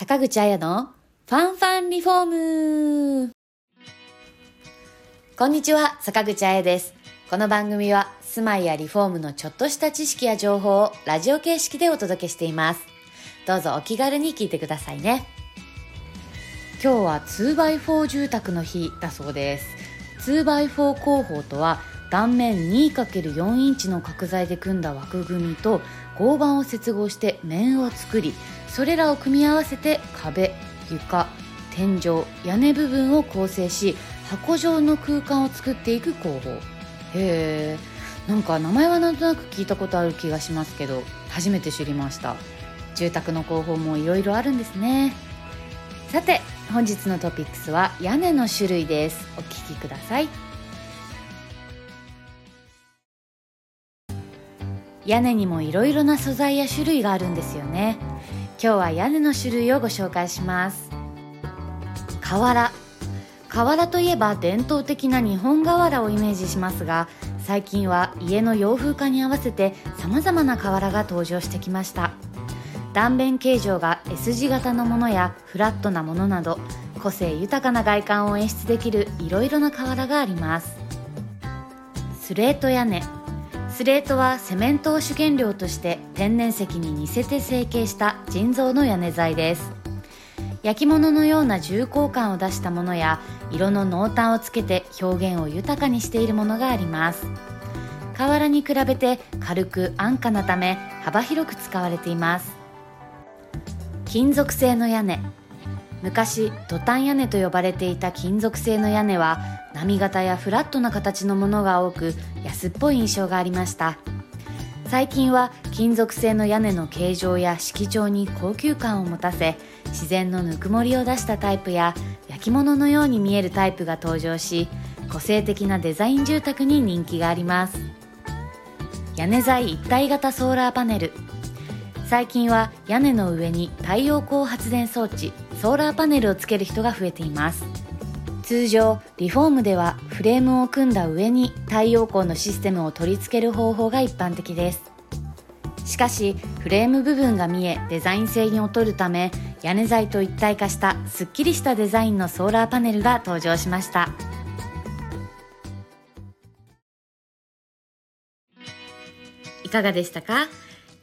坂口彩のファンファンリフォームこんにちは、坂口彩です。この番組は住まいやリフォームのちょっとした知識や情報をラジオ形式でお届けしています。どうぞお気軽に聞いてくださいね。今日は 2x4 住宅の日だそうです。2x4 工法とは断面 2×4 インチの角材で組んだ枠組みと合板を接合して面を作りそれらを組み合わせて壁床天井屋根部分を構成し箱状の空間を作っていく工法へえ。んか名前はなんとなく聞いたことある気がしますけど初めて知りました。住宅の工法もいろいろあるんですね。さて本日のトピックスは屋根の種類です。お聞きください。屋根にもいろいろな素材や種類があるんですよね。今日は屋根の種類をご紹介します。瓦。瓦といえば伝統的な日本瓦をイメージしますが最近は家の洋風化に合わせて様々な瓦が登場してきました。断面形状が S 字型のものやフラットなものなど個性豊かな外観を演出できるいろいろな瓦があります。スレート屋根。スレートはセメントを主原料として天然石に似せて成形した人造の屋根材です。焼き物のような重厚感を出したものや色の濃淡をつけて表現を豊かにしているものがあります。瓦に比べて軽く安価なため幅広く使われています。金属製の屋根昔トタン屋根と呼ばれていた金属製の屋根は波形やフラットな形のものが多く安っぽい印象がありました。最近は金属製の屋根の形状や色調に高級感を持たせ自然のぬくもりを出したタイプや焼き物のように見えるタイプが登場し個性的なデザイン住宅に人気があります。屋根材一体型ソーラーパネル。最近は屋根の上に太陽光発電装置ソーラーパネルをつける人が増えています。通常リフォームではフレームを組んだ上に太陽光のシステムを取り付ける方法が一般的です。しかしフレーム部分が見えデザイン性に劣るため屋根材と一体化したすっきりしたデザインのソーラーパネルが登場しました。いかがでしたか？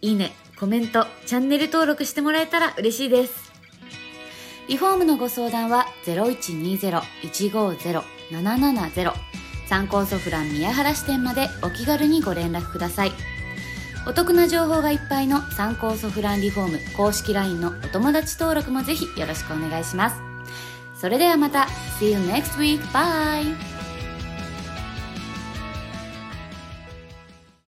いいね。コメントチャンネル登録してもらえたら嬉しいですリフォームのご相談は0120-150-770参考ソフラン宮原支店までお気軽にご連絡くださいお得な情報がいっぱいの参考ソフランリフォーム公式 LINE のお友達登録もぜひよろしくお願いしますそれではまた See you next week! Bye!